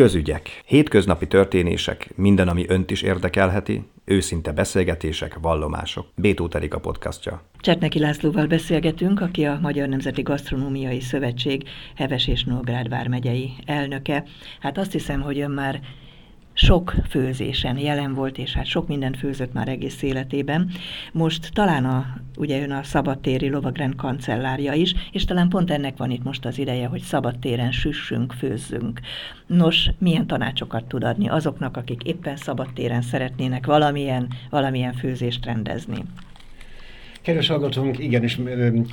Közügyek, hétköznapi történések, minden, ami önt is érdekelheti, őszinte beszélgetések, vallomások. Bétó Terika podcastja. Csertneki Lászlóval beszélgetünk, aki a Magyar Nemzeti Gasztronómiai Szövetség Heves és Nógrád vármegyei elnöke. Hát azt hiszem, hogy ön már sok főzésen jelen volt, és hát sok mindent főzött már egész életében. Most talán a, ugye ön a szabadtéri lovagrend kancellárja is, és talán pont ennek van itt most az ideje, hogy szabadtéren süssünk, főzzünk. Nos, milyen tanácsokat tud adni azoknak, akik éppen szabadtéren szeretnének valamilyen, valamilyen főzést rendezni? Kedves hallgatónk, igenis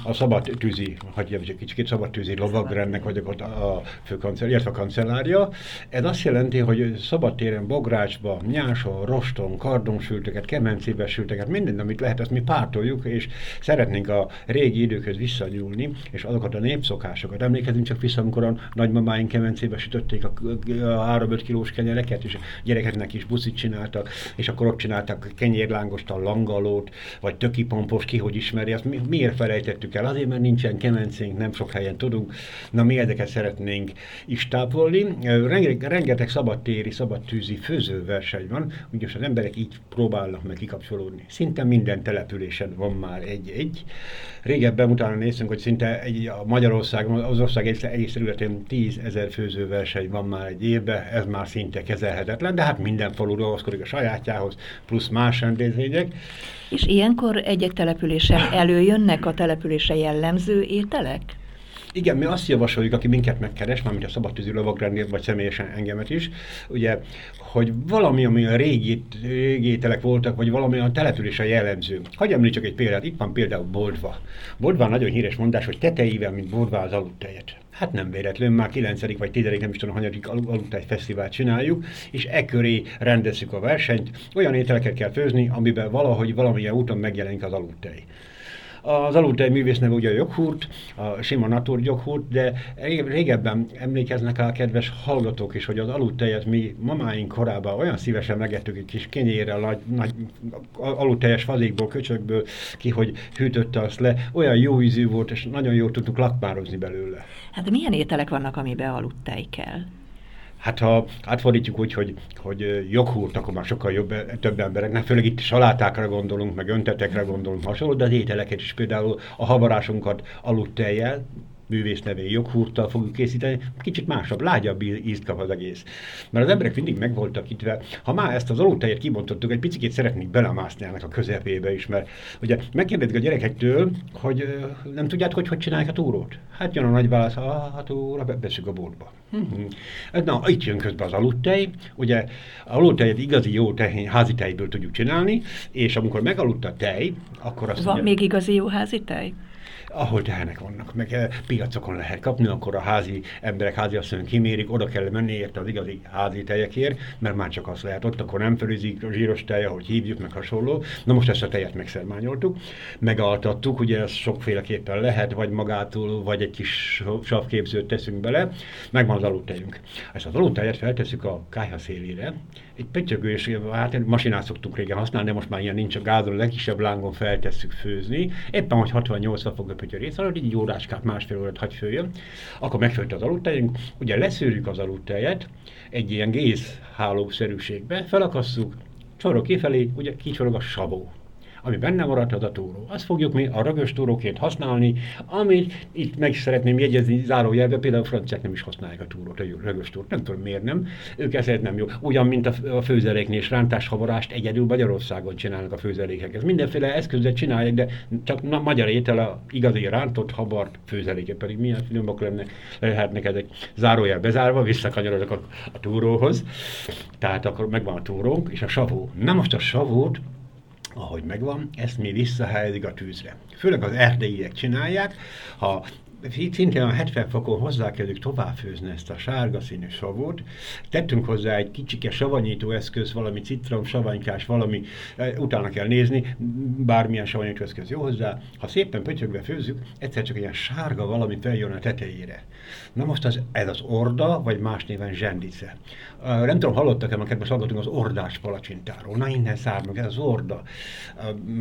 a szabad tűzi, hogy egy kicsit szabad tűzi lovagrendnek vagyok ott a főkancell, illetve a kancellárja. Ez azt jelenti, hogy szabadtéren, bográcsba, nyáson, roston, kardonsülteket, kemencébe sülteket, minden, amit lehet, ezt mi pártoljuk, és szeretnénk a régi időkhöz visszanyúlni, és azokat a népszokásokat. Emlékezünk csak vissza, amikor a nagymamáink kemencébe sütötték a, a 3-5 kilós kenyereket, és a gyerekeknek is buszit csináltak, és akkor ott csináltak a langalót, vagy tökipompos, ki hogy ismeri, azt mi, miért felejtettük el? Azért, mert nincsen kemencénk, nem sok helyen tudunk, na mi ezeket szeretnénk is tápolni. Rengeteg, rengeteg szabadtéri, szabadtűzi főzőverseny van, úgyhogy az emberek így próbálnak meg kikapcsolódni. Szinte minden településen van már egy-egy. Régebben utána néztünk, hogy szinte egy, a Magyarországon, az ország egész, egész területén 10 ezer főzőverseny van már egy évben, ez már szinte kezelhetetlen, de hát minden falu dolgozkodik a sajátjához, plusz más rendezvények. És ilyenkor egy-egy településen előjönnek a településre jellemző ételek? Igen, mi azt javasoljuk, aki minket megkeres, mármint a szabadtűzű lovagrennél, vagy személyesen engemet is, ugye, hogy valami, ami a régi, régi ételek voltak, vagy valami a települése jellemző. Hagyj említsek egy példát, itt van például Boldva. Boldva nagyon híres mondás, hogy tetejével, mint Boldva az aludtejet. Hát nem véletlen, már 9. vagy 10. nem is tudom, hanyadik aludtáj fesztivált csináljuk, és e köré rendezzük a versenyt. Olyan ételeket kell főzni, amiben valahogy valamilyen úton megjelenik az aludtej. Az aludtej művész neve ugye a joghurt, a sima natur joghurt, de régebben emlékeznek a kedves hallgatók is, hogy az aludtejet mi mamáink korában olyan szívesen megettük egy kis kenyérrel, nagy, nagy aludteljes fazékból, köcsökből ki, hogy hűtötte azt le, olyan jó ízű volt, és nagyon jól tudtuk lakmározni belőle. Hát milyen ételek vannak, amiben aludtej kell? Hát ha átfordítjuk úgy, hogy, hogy joghurt, akkor már sokkal jobb, több embereknek, főleg itt salátákra gondolunk, meg öntetekre gondolunk hasonló, de az ételeket is például a havarásunkat aludtejjel, művész nevén joghurttal fogjuk készíteni, kicsit másabb, lágyabb ízt kap az egész. Mert az emberek mindig meg voltak itt, ha már ezt az alultejet kibontottuk, egy picit szeretnék belemászni ennek a közepébe is, mert ugye megkérdezik a gyerekektől, hogy nem tudják, hogy hogy csinálják a túrót. Hát jön a nagy válasz, a túra, beszük a boltba. Hm. Na, itt jön közben az aludtej, ugye a aludtejet igazi jó tehén, házi tejből tudjuk csinálni, és amikor megaludt a tej, akkor azt Van mondja, még igazi jó házi tej? Ahol tehenek vannak, meg eh, piacokon lehet kapni, akkor a házi emberek, házi asszonyok kimérik, oda kell menni érte az igazi házi tejekért, mert már csak az lehet ott, akkor nem fölözik a zsíros tej, ahogy hívjuk, meg hasonló. Na most ezt a tejet megszermányoltuk, megaltattuk, ugye ez sokféleképpen lehet, vagy magától, vagy egy kis savképzőt teszünk bele, megvan az aludtejünk. Ezt az aludtejet feltesszük a kájha szélére, egy pötyögő, és hát masinát szoktunk régen használni, de most már ilyen nincs a gázon, a legkisebb lángon feltesszük főzni. Éppen, hogy 60-80 fok a pötyög rész alatt, így óráskát, másfél órát hagy följön, akkor megfőtt az aludtejünk, ugye leszűrjük az aludtejet egy ilyen gézhálószerűségbe, felakasszuk, csorog kifelé, ugye kicsorog a sabó ami benne maradt, az a túró. Azt fogjuk mi a rögös túróként használni, amit itt meg is szeretném jegyezni zárójelbe, például a franciák nem is használják a túrót, a rögös túrót. Nem tudom miért nem. Ők ezért nem jó. Ugyan, mint a, főzeléknél is rántás-havarást egyedül Magyarországon csinálnak a főzelékek. Ez mindenféle eszközzel csinálják, de csak na, magyar étel a igazi rántott habart főzeléke, pedig milyen finomok lenne, lehetnek ezek zárójel bezárva, visszakanyarodok a, a túróhoz. Tehát akkor megvan a túrónk, és a savó. Na most a savót ahogy megvan, ezt mi visszahelyezik a tűzre. Főleg az erdélyiek csinálják, ha szintén a 70 fokon hozzákezdjük továbbfőzni ezt a sárga színű savót. Tettünk hozzá egy kicsike savanyító eszköz, valami citrom, savanykás, valami, e, utána kell nézni, bármilyen savanyító eszköz jó hozzá. Ha szépen pötyögve főzzük, egyszer csak ilyen sárga valami feljön a tetejére. Na most az, ez az orda, vagy más néven zsendice. Nem tudom, hallottak-e, mert most hallgatunk az ordás palacsintáról. Na innen származnak, ez az orda.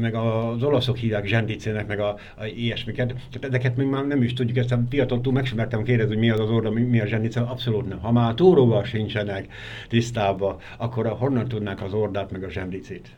Meg az olaszok hívják zsendicének, meg a, a ilyesmiket. Tehát ezeket még már nem is tudjuk ezt a fiataltól megismertem kérdezni, hogy mi az az orda, mi, a zsenice, abszolút nem. Ha már tóróval sincsenek tisztában, akkor honnan tudnák az ordát meg a zsendicét?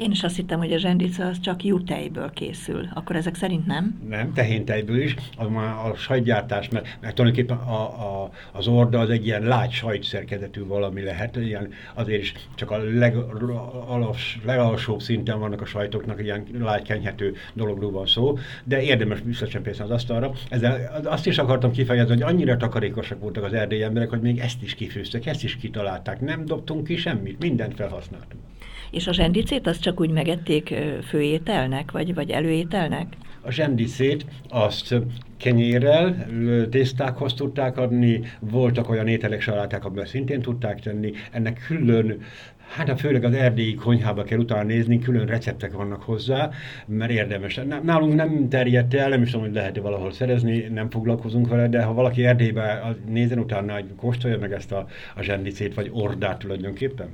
Én is azt hittem, hogy a zsendica az csak jutejből készül. Akkor ezek szerint nem? Nem, tehéntejből is. Az már a sajtgyártás, mert, mert tulajdonképpen a, a, az orda az egy ilyen lágy sajtszerkezetű valami lehet, ilyen, azért is csak a legalas, legalsóbb szinten vannak a sajtoknak, ilyen lágy kenyhető dologról van szó, de érdemes visszacsempészni az asztalra. Ezzel azt is akartam kifejezni, hogy annyira takarékosak voltak az erdélyi emberek, hogy még ezt is kifőztek, ezt is kitalálták. Nem dobtunk ki semmit, mindent felhasználtunk. És a zsendicét azt csak úgy megették főételnek, vagy, vagy előételnek? A zsendicét azt kenyérrel, tésztákhoz tudták adni, voltak olyan ételek, saláták, amiben szintén tudták tenni. Ennek külön Hát a főleg az erdélyi konyhába kell utána nézni, külön receptek vannak hozzá, mert érdemes. Nálunk nem terjedt el, nem is tudom, hogy lehet -e valahol szerezni, nem foglalkozunk vele, de ha valaki Erdélybe nézen utána, kóstolja meg ezt a, a zsendicét, vagy ordát tulajdonképpen.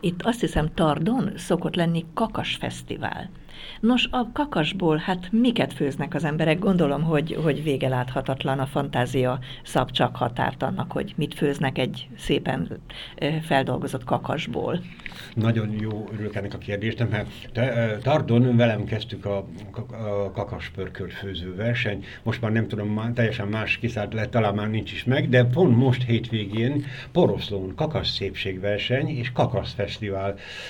Itt azt hiszem Tardon szokott lenni kakasfesztivál. Nos, a kakasból hát miket főznek az emberek? Gondolom, hogy, hogy vége láthatatlan a fantázia szab csak határt annak, hogy mit főznek egy szépen feldolgozott kakasból. Nagyon jó, örülök ennek a kérdésnek, mert te, Tardon velem kezdtük a, a kakaspörkölt főző verseny. Most már nem tudom, már teljesen más kiszállt lett, talán már nincs is meg, de pont most hétvégén Poroszlón kakas szépségverseny és kakas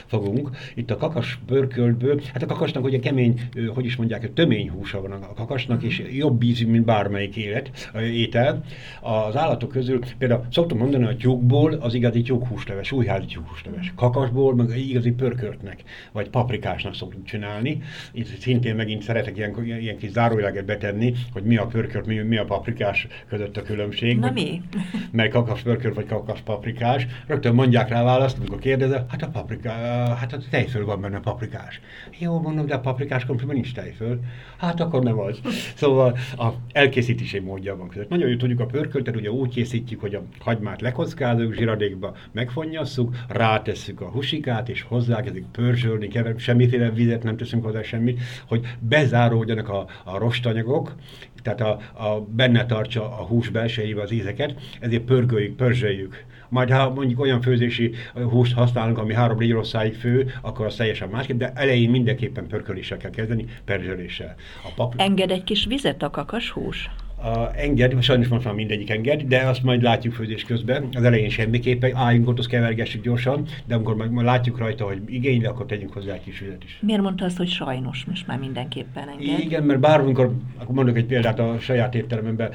fogunk. Itt a kakas pörköltből, hát a kakasnak ugye kemény, hogy is mondják, tömény húsa van a kakasnak, és jobb ízű, mint bármelyik élet, étel. Az állatok közül például szoktam mondani, hogy tyúkból az igazi tyúkhúsleves, újházi tyúkhúsleves. Kakasból meg igazi pörköltnek, vagy paprikásnak szoktuk csinálni. Itt szintén megint szeretek ilyen, ilyen kis zárójelet betenni, hogy mi a pörkölt, mi, mi a paprikás között a különbség. Na mi? Mely kakas pörkölt, vagy kakas paprikás. Rögtön mondják rá választ, amikor kérdezem, hát a paprika, hát a tejföl van benne paprikás. Jó, mondom, de a paprikás komplimen nincs tejföl. Hát akkor nem az. Szóval a elkészítési módja van között. Nagyon jól tudjuk a pörköltet, ugye úgy készítjük, hogy a hagymát lekockázunk, zsiradékba megfonnyasszuk, rátesszük a husikát, és hozzákezdik pörzsölni, kever, semmiféle vizet nem teszünk hozzá semmit, hogy bezáródjanak a, a rostanyagok, tehát a, a benne tartsa a hús belsejébe az ízeket, ezért pörgöljük, pörzsöljük majd ha mondjuk olyan főzési húst használunk, ami három négy rosszáig fő, akkor az teljesen másképp, de elején mindenképpen pörköléssel kell kezdeni, perzseléssel. A pap... Enged egy kis vizet a kakas hús? A, enged, sajnos most már mindegyik enged, de azt majd látjuk főzés közben. Az elején semmiképpen, álljunk ott, azt kevergessük gyorsan, de amikor majd, majd látjuk rajta, hogy igényli, akkor tegyünk hozzá egy kis vizet is. Miért mondta azt, hogy sajnos most már mindenképpen enged? Igen, mert bármikor, akkor mondok egy példát, a saját étteremben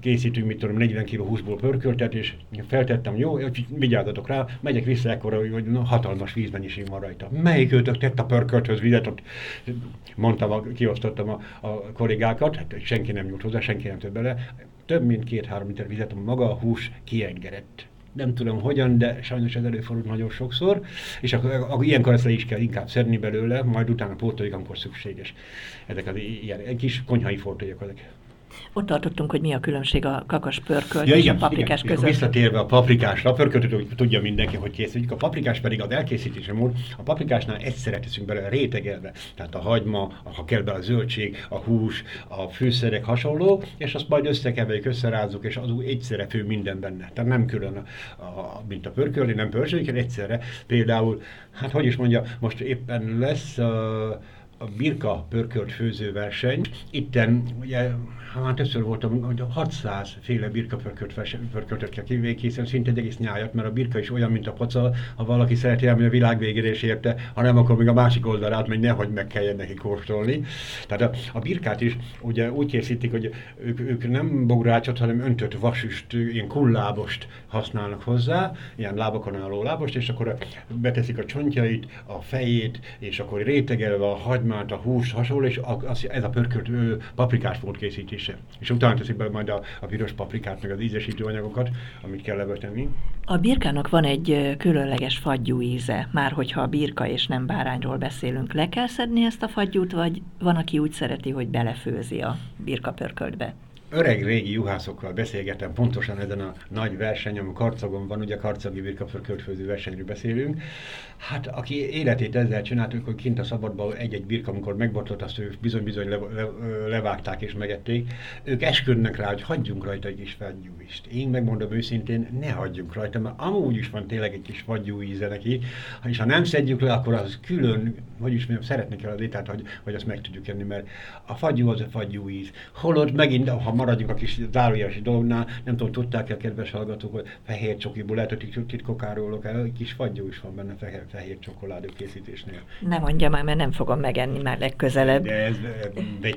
készítünk, mit tudom, 40 kg húsból pörköltet, és feltettem, jó, vigyázzatok rá, megyek vissza ekkora, hogy hatalmas vízmennyiség van rajta. Melyik őtök tett a pörkölthöz vizet, ott mondtam, kiosztottam a, a kollégákat, hát senki nem nyújt hozzá, senki nem több bele, több mint két-három liter vizet maga a hús kiengedett. Nem tudom hogyan, de sajnos ez előfordul nagyon sokszor, és akkor, akkor ilyenkor ezt le is kell inkább szedni belőle, majd utána pótoljuk, amikor szükséges. Ezek az ilyen kis konyhai fordulók ezek. Ott tartottunk, hogy mi a különbség a kakas pörkölt ja, és igen, a paprikás igen. között. Visszatérve a paprikásra, a pörköltöt tudja mindenki, hogy készítjük, a paprikás pedig az elkészítése mód, a paprikásnál egyszerre teszünk bele rétegelve, tehát a hagyma, ha kell be a zöldség, a hús, a fűszerek hasonló, és azt majd összekeveljük, összerázzuk, és az úgy egyszerre fő minden benne. Tehát nem külön, a, a, mint a pörkölni, nem pörzsöljük, egyszerre. Például, hát hogy is mondja, most éppen lesz a, a birka pörkölt főzőverseny. Itten ugye hát többször voltam, hogy 600 féle birka pörköltöt kell kivékészíteni, szinte egy egész nyájat, mert a birka is olyan, mint a poca, ha valaki szereti elmenni a világ végére és érte, ha nem, akkor még a másik oldalát megy, nehogy meg kelljen neki kóstolni. Tehát a, a birkát is ugye úgy készítik, hogy ők, ők nem bográcsot, hanem öntött vasüst, ilyen kullábost használnak hozzá, ilyen lábakon álló lábost, és akkor beteszik a csontjait, a fejét, és akkor rétegelve a hagymát, a húst hasonló, és az, ez a pörkölt paprikás volt készítés íze. És utána teszik be majd a, a piros paprikát, meg az ízesítő anyagokat, amit kell lebetenni. A birkának van egy különleges fagyú íze, már hogyha a birka és nem bárányról beszélünk. Le kell szedni ezt a fagyút, vagy van, aki úgy szereti, hogy belefőzi a birka pörköltbe? Öreg régi juhászokkal beszélgetem pontosan ezen a nagy verseny, ami Karcagon van, ugye Karcagi Birkapör költfőző versenyről beszélünk. Hát aki életét ezzel csinált, hogy kint a szabadban egy-egy birka, amikor megbotlott, azt ők bizony-bizony le, le, levágták és megették. Ők esküdnek rá, hogy hagyjunk rajta egy kis fagyúist. Én megmondom őszintén, ne hagyjunk rajta, mert amúgy is van tényleg egy kis fagyú íze neki, és ha nem szedjük le, akkor az külön, hogy is mondjam, szeretni kell az ételt, hogy, hogy azt meg tudjuk enni, mert a fagyú az a fagyú íz. Holott megint, ha maradjunk a kis zárójeles dolognál, nem tudom, tudták el kedves hallgatók, hogy fehér csokiból lehet, hogy titkok árulok el, egy kis fagyú is van benne fehér, fehér csokoládé készítésnél. Nem mondja már, mert nem fogom megenni már legközelebb. De ez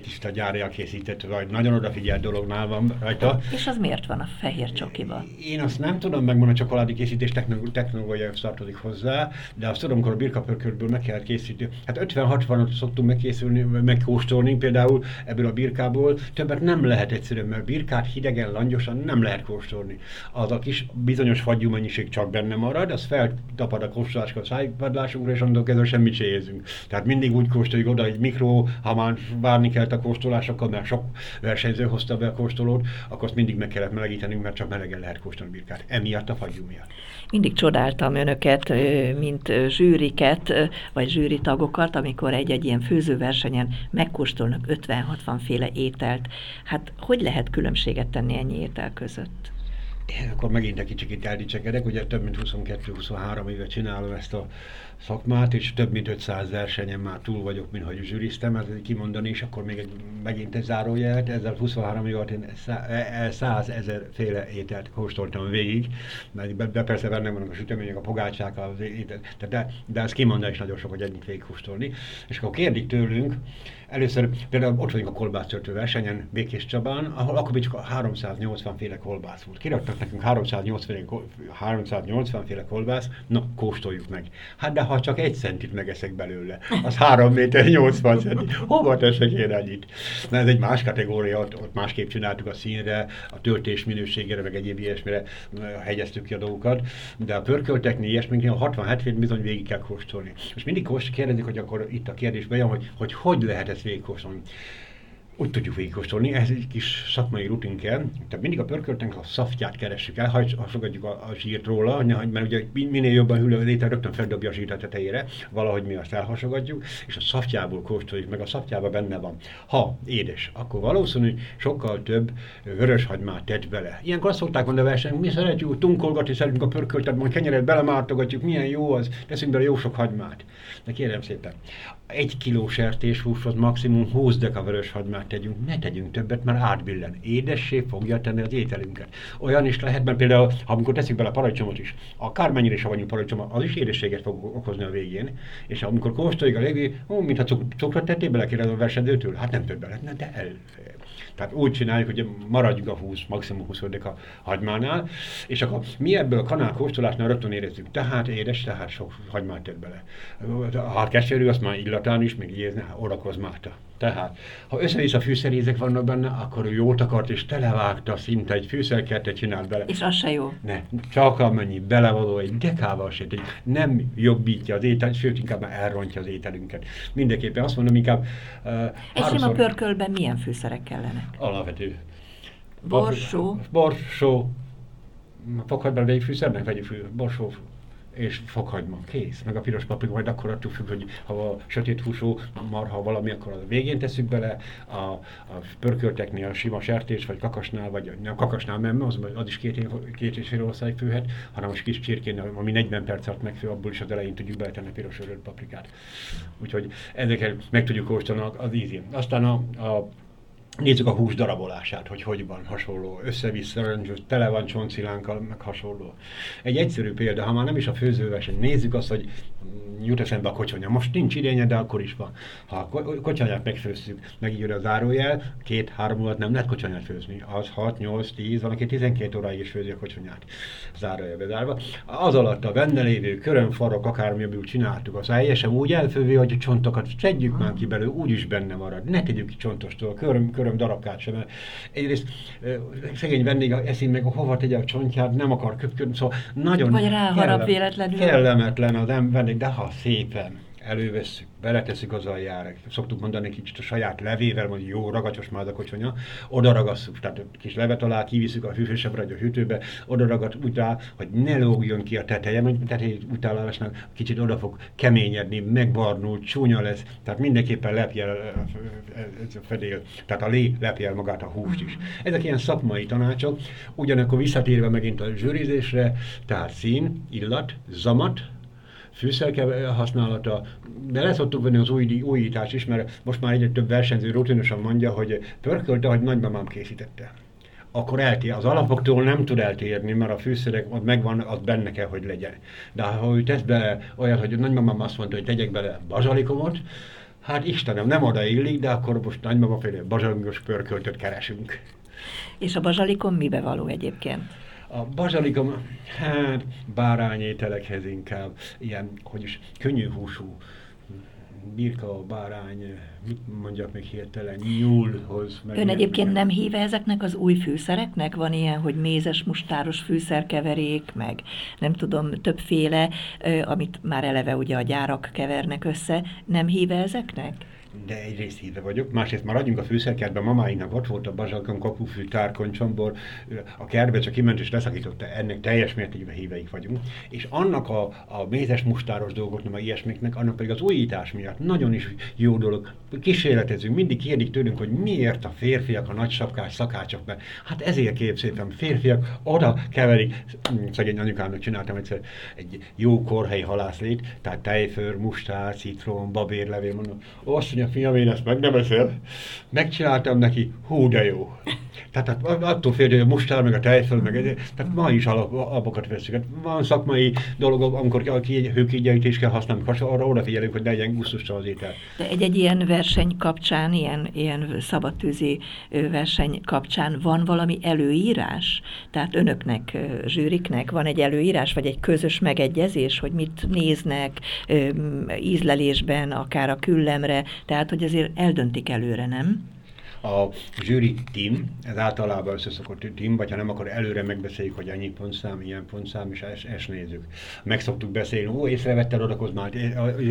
tiszta gyárja készített, vagy nagyon odafigyelt dolognál van rajta. És az miért van a fehér csokiban? Én azt nem tudom megmondani, a csokoládé készítés technológia tartozik hozzá, de azt tudom, amikor a birkapörkörből meg kell készíteni. Hát 50-60-ot szoktunk megkészülni, megkóstolni például ebből a birkából, többet nem lehet egyszerűen, mert birkát hidegen, langyosan nem lehet kóstolni. Az a kis bizonyos fagyú mennyiség csak benne marad, az feltapad a kóstoláskor a szájpadlásunkra, és onnantól kezdve semmit se érzünk. Tehát mindig úgy kóstoljuk oda, hogy mikro, ha már várni kellett a kóstolásokkal, mert sok versenyző hozta be a kóstolót, akkor azt mindig meg kellett melegítenünk, mert csak melegen lehet kóstolni birkát. Emiatt a fagyú miatt. Mindig csodáltam önöket, mint zsűriket, vagy zsűri tagokat, amikor egy-egy ilyen főzőversenyen megkóstolnak 50-60 féle ételt. Hát hogy lehet különbséget tenni ennyi étel között? Én akkor megint egy kicsit eldicsekedek, ugye több mint 22-23 éve csinálom ezt a szakmát, és több mint 500 versenyen már túl vagyok, mint hogy zsűriztem, ez kimondani, és akkor még egy, megint egy zárójelet, ezzel 23 év alatt én 100 e, ezer féle ételt kóstoltam végig, be, be persze bennem vannak a sütemények, a pogácsák, az étel, de, de ez kimondani is nagyon sok, hogy ennyit végig kóstolni. És akkor kérdik tőlünk, Először például ott vagyunk a kolbásztörtő versenyen Békés Csabán, ahol akkor csak a 380 féle kolbász volt. Kiraktak nekünk 380, 380 féle kolbász, na kóstoljuk meg. Hát de ha csak egy centit megeszek belőle, az 3 méter 80 centi. Hova teszek én ennyit? Na ez egy más kategória, ott, ott másképp csináltuk a színre, a töltés minőségére, meg egyéb ilyesmire hegyeztük ki a dolgokat, de a pörkölteknél ilyesminknél a 60-70 bizony végig kell kóstolni. És mindig kérdezik, hogy akkor itt a kérdés bejön, hogy hogy, hogy lehet ezt végigkóstolni úgy tudjuk végigkóstolni, ez egy kis szakmai rutin kell. Tehát mindig a pörköltnek a szaftját keressük el, hasogatjuk a, a zsírt róla, mert ugye minél jobban hűl a létel, rögtön feldobja a zsírt a tetejére, valahogy mi azt elhasogatjuk, és a szaftjából kóstoljuk, meg a szaftjában benne van. Ha édes, akkor valószínű, sokkal több vöröshagymát tett bele. Ilyenkor azt szokták mondani a versenyt, mi szeretjük tunkolgatni, szeretünk a pörköltet, majd kenyeret belemártogatjuk, milyen jó az, teszünk bele jó sok hagymát. De kérem szépen, egy kiló sertéshúshoz maximum 20 deka vöröshagymát tegyünk, ne tegyünk többet, mert átbillen. Édessé fogja tenni az ételünket. Olyan is lehet, mert például, amikor teszik bele paradicsomot is, akármennyire savanyú paradicsom, az is édességet fog okozni a végén. És amikor kóstoljuk a légi, ó, mintha cukrot tettél bele kérdez a versenydőtől, hát nem több bele, de el, tehát úgy csináljuk, hogy maradjunk a 20, maximum 20 a hagymánál, és akkor mi ebből a kanál kóstolásnál rögtön érezzük, tehát édes, tehát sok hagymát tett bele. Ha keserű, azt már illatán is, még így orakozmáta. Tehát, ha össze-vissza fűszerízek vannak benne, akkor ő jót akart, és televágta szinte egy fűszerkertet csinált bele. És az se jó. Ne, csak amennyi belevaló, egy dekával se, egy nem jobbítja az ételt, sőt, inkább már elrontja az ételünket. Mindenképpen azt mondom, inkább... Uh, egy sima pörkölben milyen fűszerek kellenek? Alapvető. Borsó. Borsó. Fokhagymán vegyük fűszernek, vegyük fű, borsó, és fokhagyma, kész. Meg a piros paprika, majd akkor attól függ, hogy ha a sötét húsú marha valami, akkor a végén tesszük bele, a, a pörkölteknél a sima sertés, vagy kakasnál, vagy a kakasnál nem, az, az is két, két és fél ország főhet, hanem most kis csirkén, ami 40 perc alatt megfő, abból is az elején tudjuk beletenni a piros örölt paprikát. Úgyhogy ezeket meg tudjuk kóstolni az ízén. Aztán a, a Nézzük a hús darabolását, hogy hogy van hasonló, össze-vissza, tele van csontszilánkkal, meg hasonló. Egy egyszerű példa, ha már nem is a főzőverseny, nézzük azt, hogy jut eszembe a kocsonya. Most nincs idénye, de akkor is van. Ha a kocsonyát megfőzzük, megírja a zárójel, két-három óra nem lehet kocsonyát főzni. Az 6, 8, 10, van, aki 12 óráig is főzi a kocsonyát. Zárójel bezárva. Az alatt a benne lévő körömfarok, akármi, amiből csináltuk, az teljesen úgy elfővi, hogy a csontokat szedjük már ki belőle, úgy is benne marad. Ne tegyük ki csontostól, köröm, köröm darabkát sem. Egyrészt szegény vendég eszik meg, hova tegye a csontját, nem akar köpködni, szóval nagyon Vagy ráharap véletlenül. kellemetlen az vendég, de ha szépen elővesszük, beleteszük az aljára, szoktuk mondani kicsit a saját levével, mondjuk jó ragacsos már a kocsonya, oda ragasszuk, tehát kis levet alá kiviszük a hűvösebbre, vagy a hűtőbe, oda ragad utá, hogy ne lógjon ki a teteje, mert tetejé utálásnak kicsit oda fog keményedni, megbarnul, csúnya lesz, tehát mindenképpen lepje ez a fedél, tehát a lé lepje magát a húst is. Ezek ilyen szakmai tanácsok, ugyanakkor visszatérve megint a zsűrizésre, tehát szín, illat, zamat, fűszerke használata, de le szoktuk venni az új, újítást is, mert most már egyre több versenyző rutinosan mondja, hogy pörkölte, hogy nagymamám készítette akkor eltér. Az alapoktól nem tud eltérni, mert a fűszerek ott megvan, az benne kell, hogy legyen. De ha ő tesz bele olyat, hogy nagymamám azt mondta, hogy tegyek bele bazsalikomot, hát Istenem, nem oda illik, de akkor most nagymama féle bazsalikos pörköltöt keresünk. És a bazsalikom mibe való egyébként? A bazsalikom, hát bárányételekhez inkább, ilyen, hogy is, könnyű húsú, birka, bárány, mit mondjak még hirtelen, nyúlhoz. Meg Ön egyébként nem híve ezeknek az új fűszereknek? Van ilyen, hogy mézes, mustáros fűszerkeverék, meg nem tudom, többféle, amit már eleve ugye a gyárak kevernek össze. Nem híve ezeknek? De egyrészt híve vagyok, másrészt maradjunk a fűszerkertben, mamáinknak ott volt a bazsalkon, kapufű, tárkony, csombor, a kertbe csak kiment és leszakította, ennek teljes mértékben híveik vagyunk. És annak a, a mézes mustáros dolgoknak, meg ilyesmiknek, annak pedig az újítás miatt nagyon is jó dolog. Kísérletezünk, mindig kérdik tőlünk, hogy miért a férfiak a nagy sapkás szakácsok, mert hát ezért kép szépen, férfiak oda keverik, szegény anyukámnak csináltam egyszer egy jó korhelyi halászlét, tehát tejfőr, mustár, citrom, babérlevél, mondom, azt mondja, fiam, én ezt meg nem eszel. Megcsináltam neki, hú de jó. Tehát hát, attól fél, hogy a mustár, meg a tejföl, meg tehát ma is alapokat veszünk. Hát van szakmai dolog, amikor is kell használni, arra odafigyelünk, hogy ne legyen gusztustalan az étel. De egy-egy ilyen verseny kapcsán, ilyen, ilyen szabadtűzi verseny kapcsán van valami előírás? Tehát önöknek, zsűriknek van egy előírás, vagy egy közös megegyezés, hogy mit néznek ízlelésben, akár a küllemre, tehát hogy azért eldöntik előre, nem? A zsűri team, ez általában összeszokott team, vagy ha nem, akkor előre megbeszéljük, hogy ennyi pontszám, ilyen pontszám, és ezt, ezt nézzük. Meg szoktuk beszélni, ó, észrevettel odakozmát,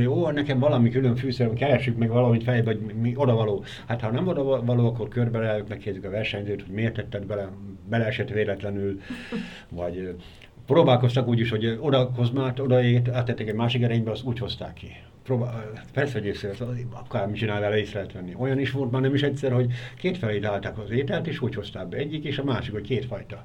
ó, nekem valami külön fűszer, keressük meg valamit fejbe, hogy mi odavaló. Hát ha nem odavaló, akkor körbe leálljuk, megkérdezzük a versenyzőt, hogy miért tetted bele, beleesett véletlenül, vagy próbálkoztak úgy is, hogy oda kozmát, odaért, áttették egy másik erénybe, azt úgy hozták ki próbál, persze, hogy észre, akármi csinál vele észre lehet venni. Olyan is volt már nem is egyszer, hogy kétfelé állták az ételt, és úgy hozták be egyik, és a másik, hogy kétfajta.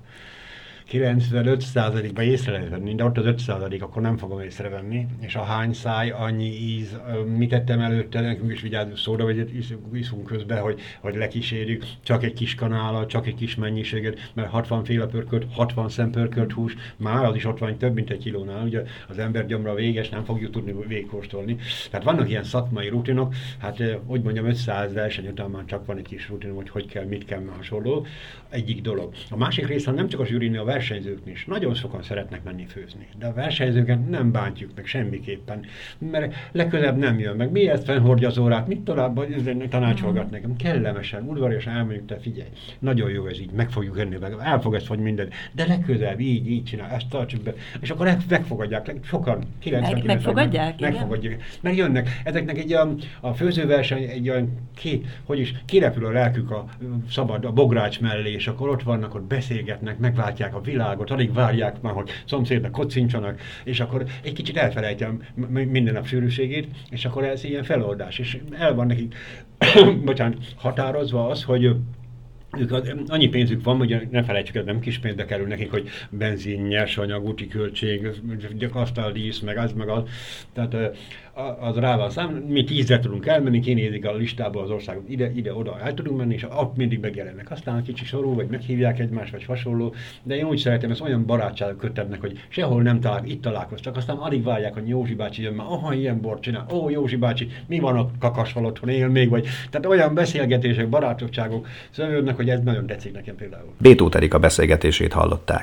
95%-ban észre lehet venni, de ott az 5% akkor nem fogom észrevenni, és a hány száj, annyi íz, mit tettem előtte, nekünk is vigyázunk szódavegyet iszunk közben, hogy, hogy lekísérjük, csak egy kis kanállal, csak egy kis mennyiséget, mert 60 féle pörkölt, 60 szem pörkölt hús, már az is ott van több, mint egy kilónál, ugye az ember gyomra véges, nem fogjuk tudni végkóstolni. Tehát vannak ilyen szakmai rutinok, hát hogy mondjam, 500 verseny után már csak van egy kis rutin, hogy hogy kell, mit kell, hasonló. Egyik dolog. A másik része nem csak a zsűrini, a versenyzők is. Nagyon sokan szeretnek menni főzni, de a versenyzőket nem bántjuk meg semmiképpen, mert legközelebb nem jön meg. Miért fennhordja az órát, mit tovább tanácsolgat nekem? Kellemesen, udvariasan elmondjuk, te figyelj, nagyon jó ez így, meg fogjuk enni, meg el fog ezt vagy minden, de legközelebb így, így csinál, ezt tartsuk be. És akkor megfogadják, sokan, 90 meg, megfogadják? Megfogadják, mert jönnek. Ezeknek egy a, a főzőverseny egy olyan, ki, hogy is, kirepül a lelkük a szabad, a bogrács mellé, és akkor ott vannak, ott beszélgetnek, megváltják a világot, alig várják már, hogy szomszédnak kocincsanak, és akkor egy kicsit elfelejtem minden nap sűrűségét, és akkor ez ilyen feloldás, és el van nekik, bocsánat, határozva az, hogy ők annyi pénzük van, hogy ne felejtsük, ez nem kis pénzbe kerül nekik, hogy benzin, nyersanyag, úti költség, asztaldísz, meg az, meg az. Tehát az rá van szám, mi tízre tudunk elmenni, kinézik a listába az országot, ide, ide, oda el tudunk menni, és ott mindig megjelennek. Aztán a kicsi sorú, vagy meghívják egymást, vagy hasonló, de én úgy szeretem, ez olyan barátságok kötednek, hogy sehol nem talál, itt találkoztak, aztán alig várják, hogy Józsi bácsi jön, mert aha, ilyen bort csinál, ó, Józsi bácsi, mi van a kakasval otthon, él még, vagy, tehát olyan beszélgetések, barátságok szövődnek, hogy ez nagyon tetszik nekem például. Bétó Terika beszélgetését hallották.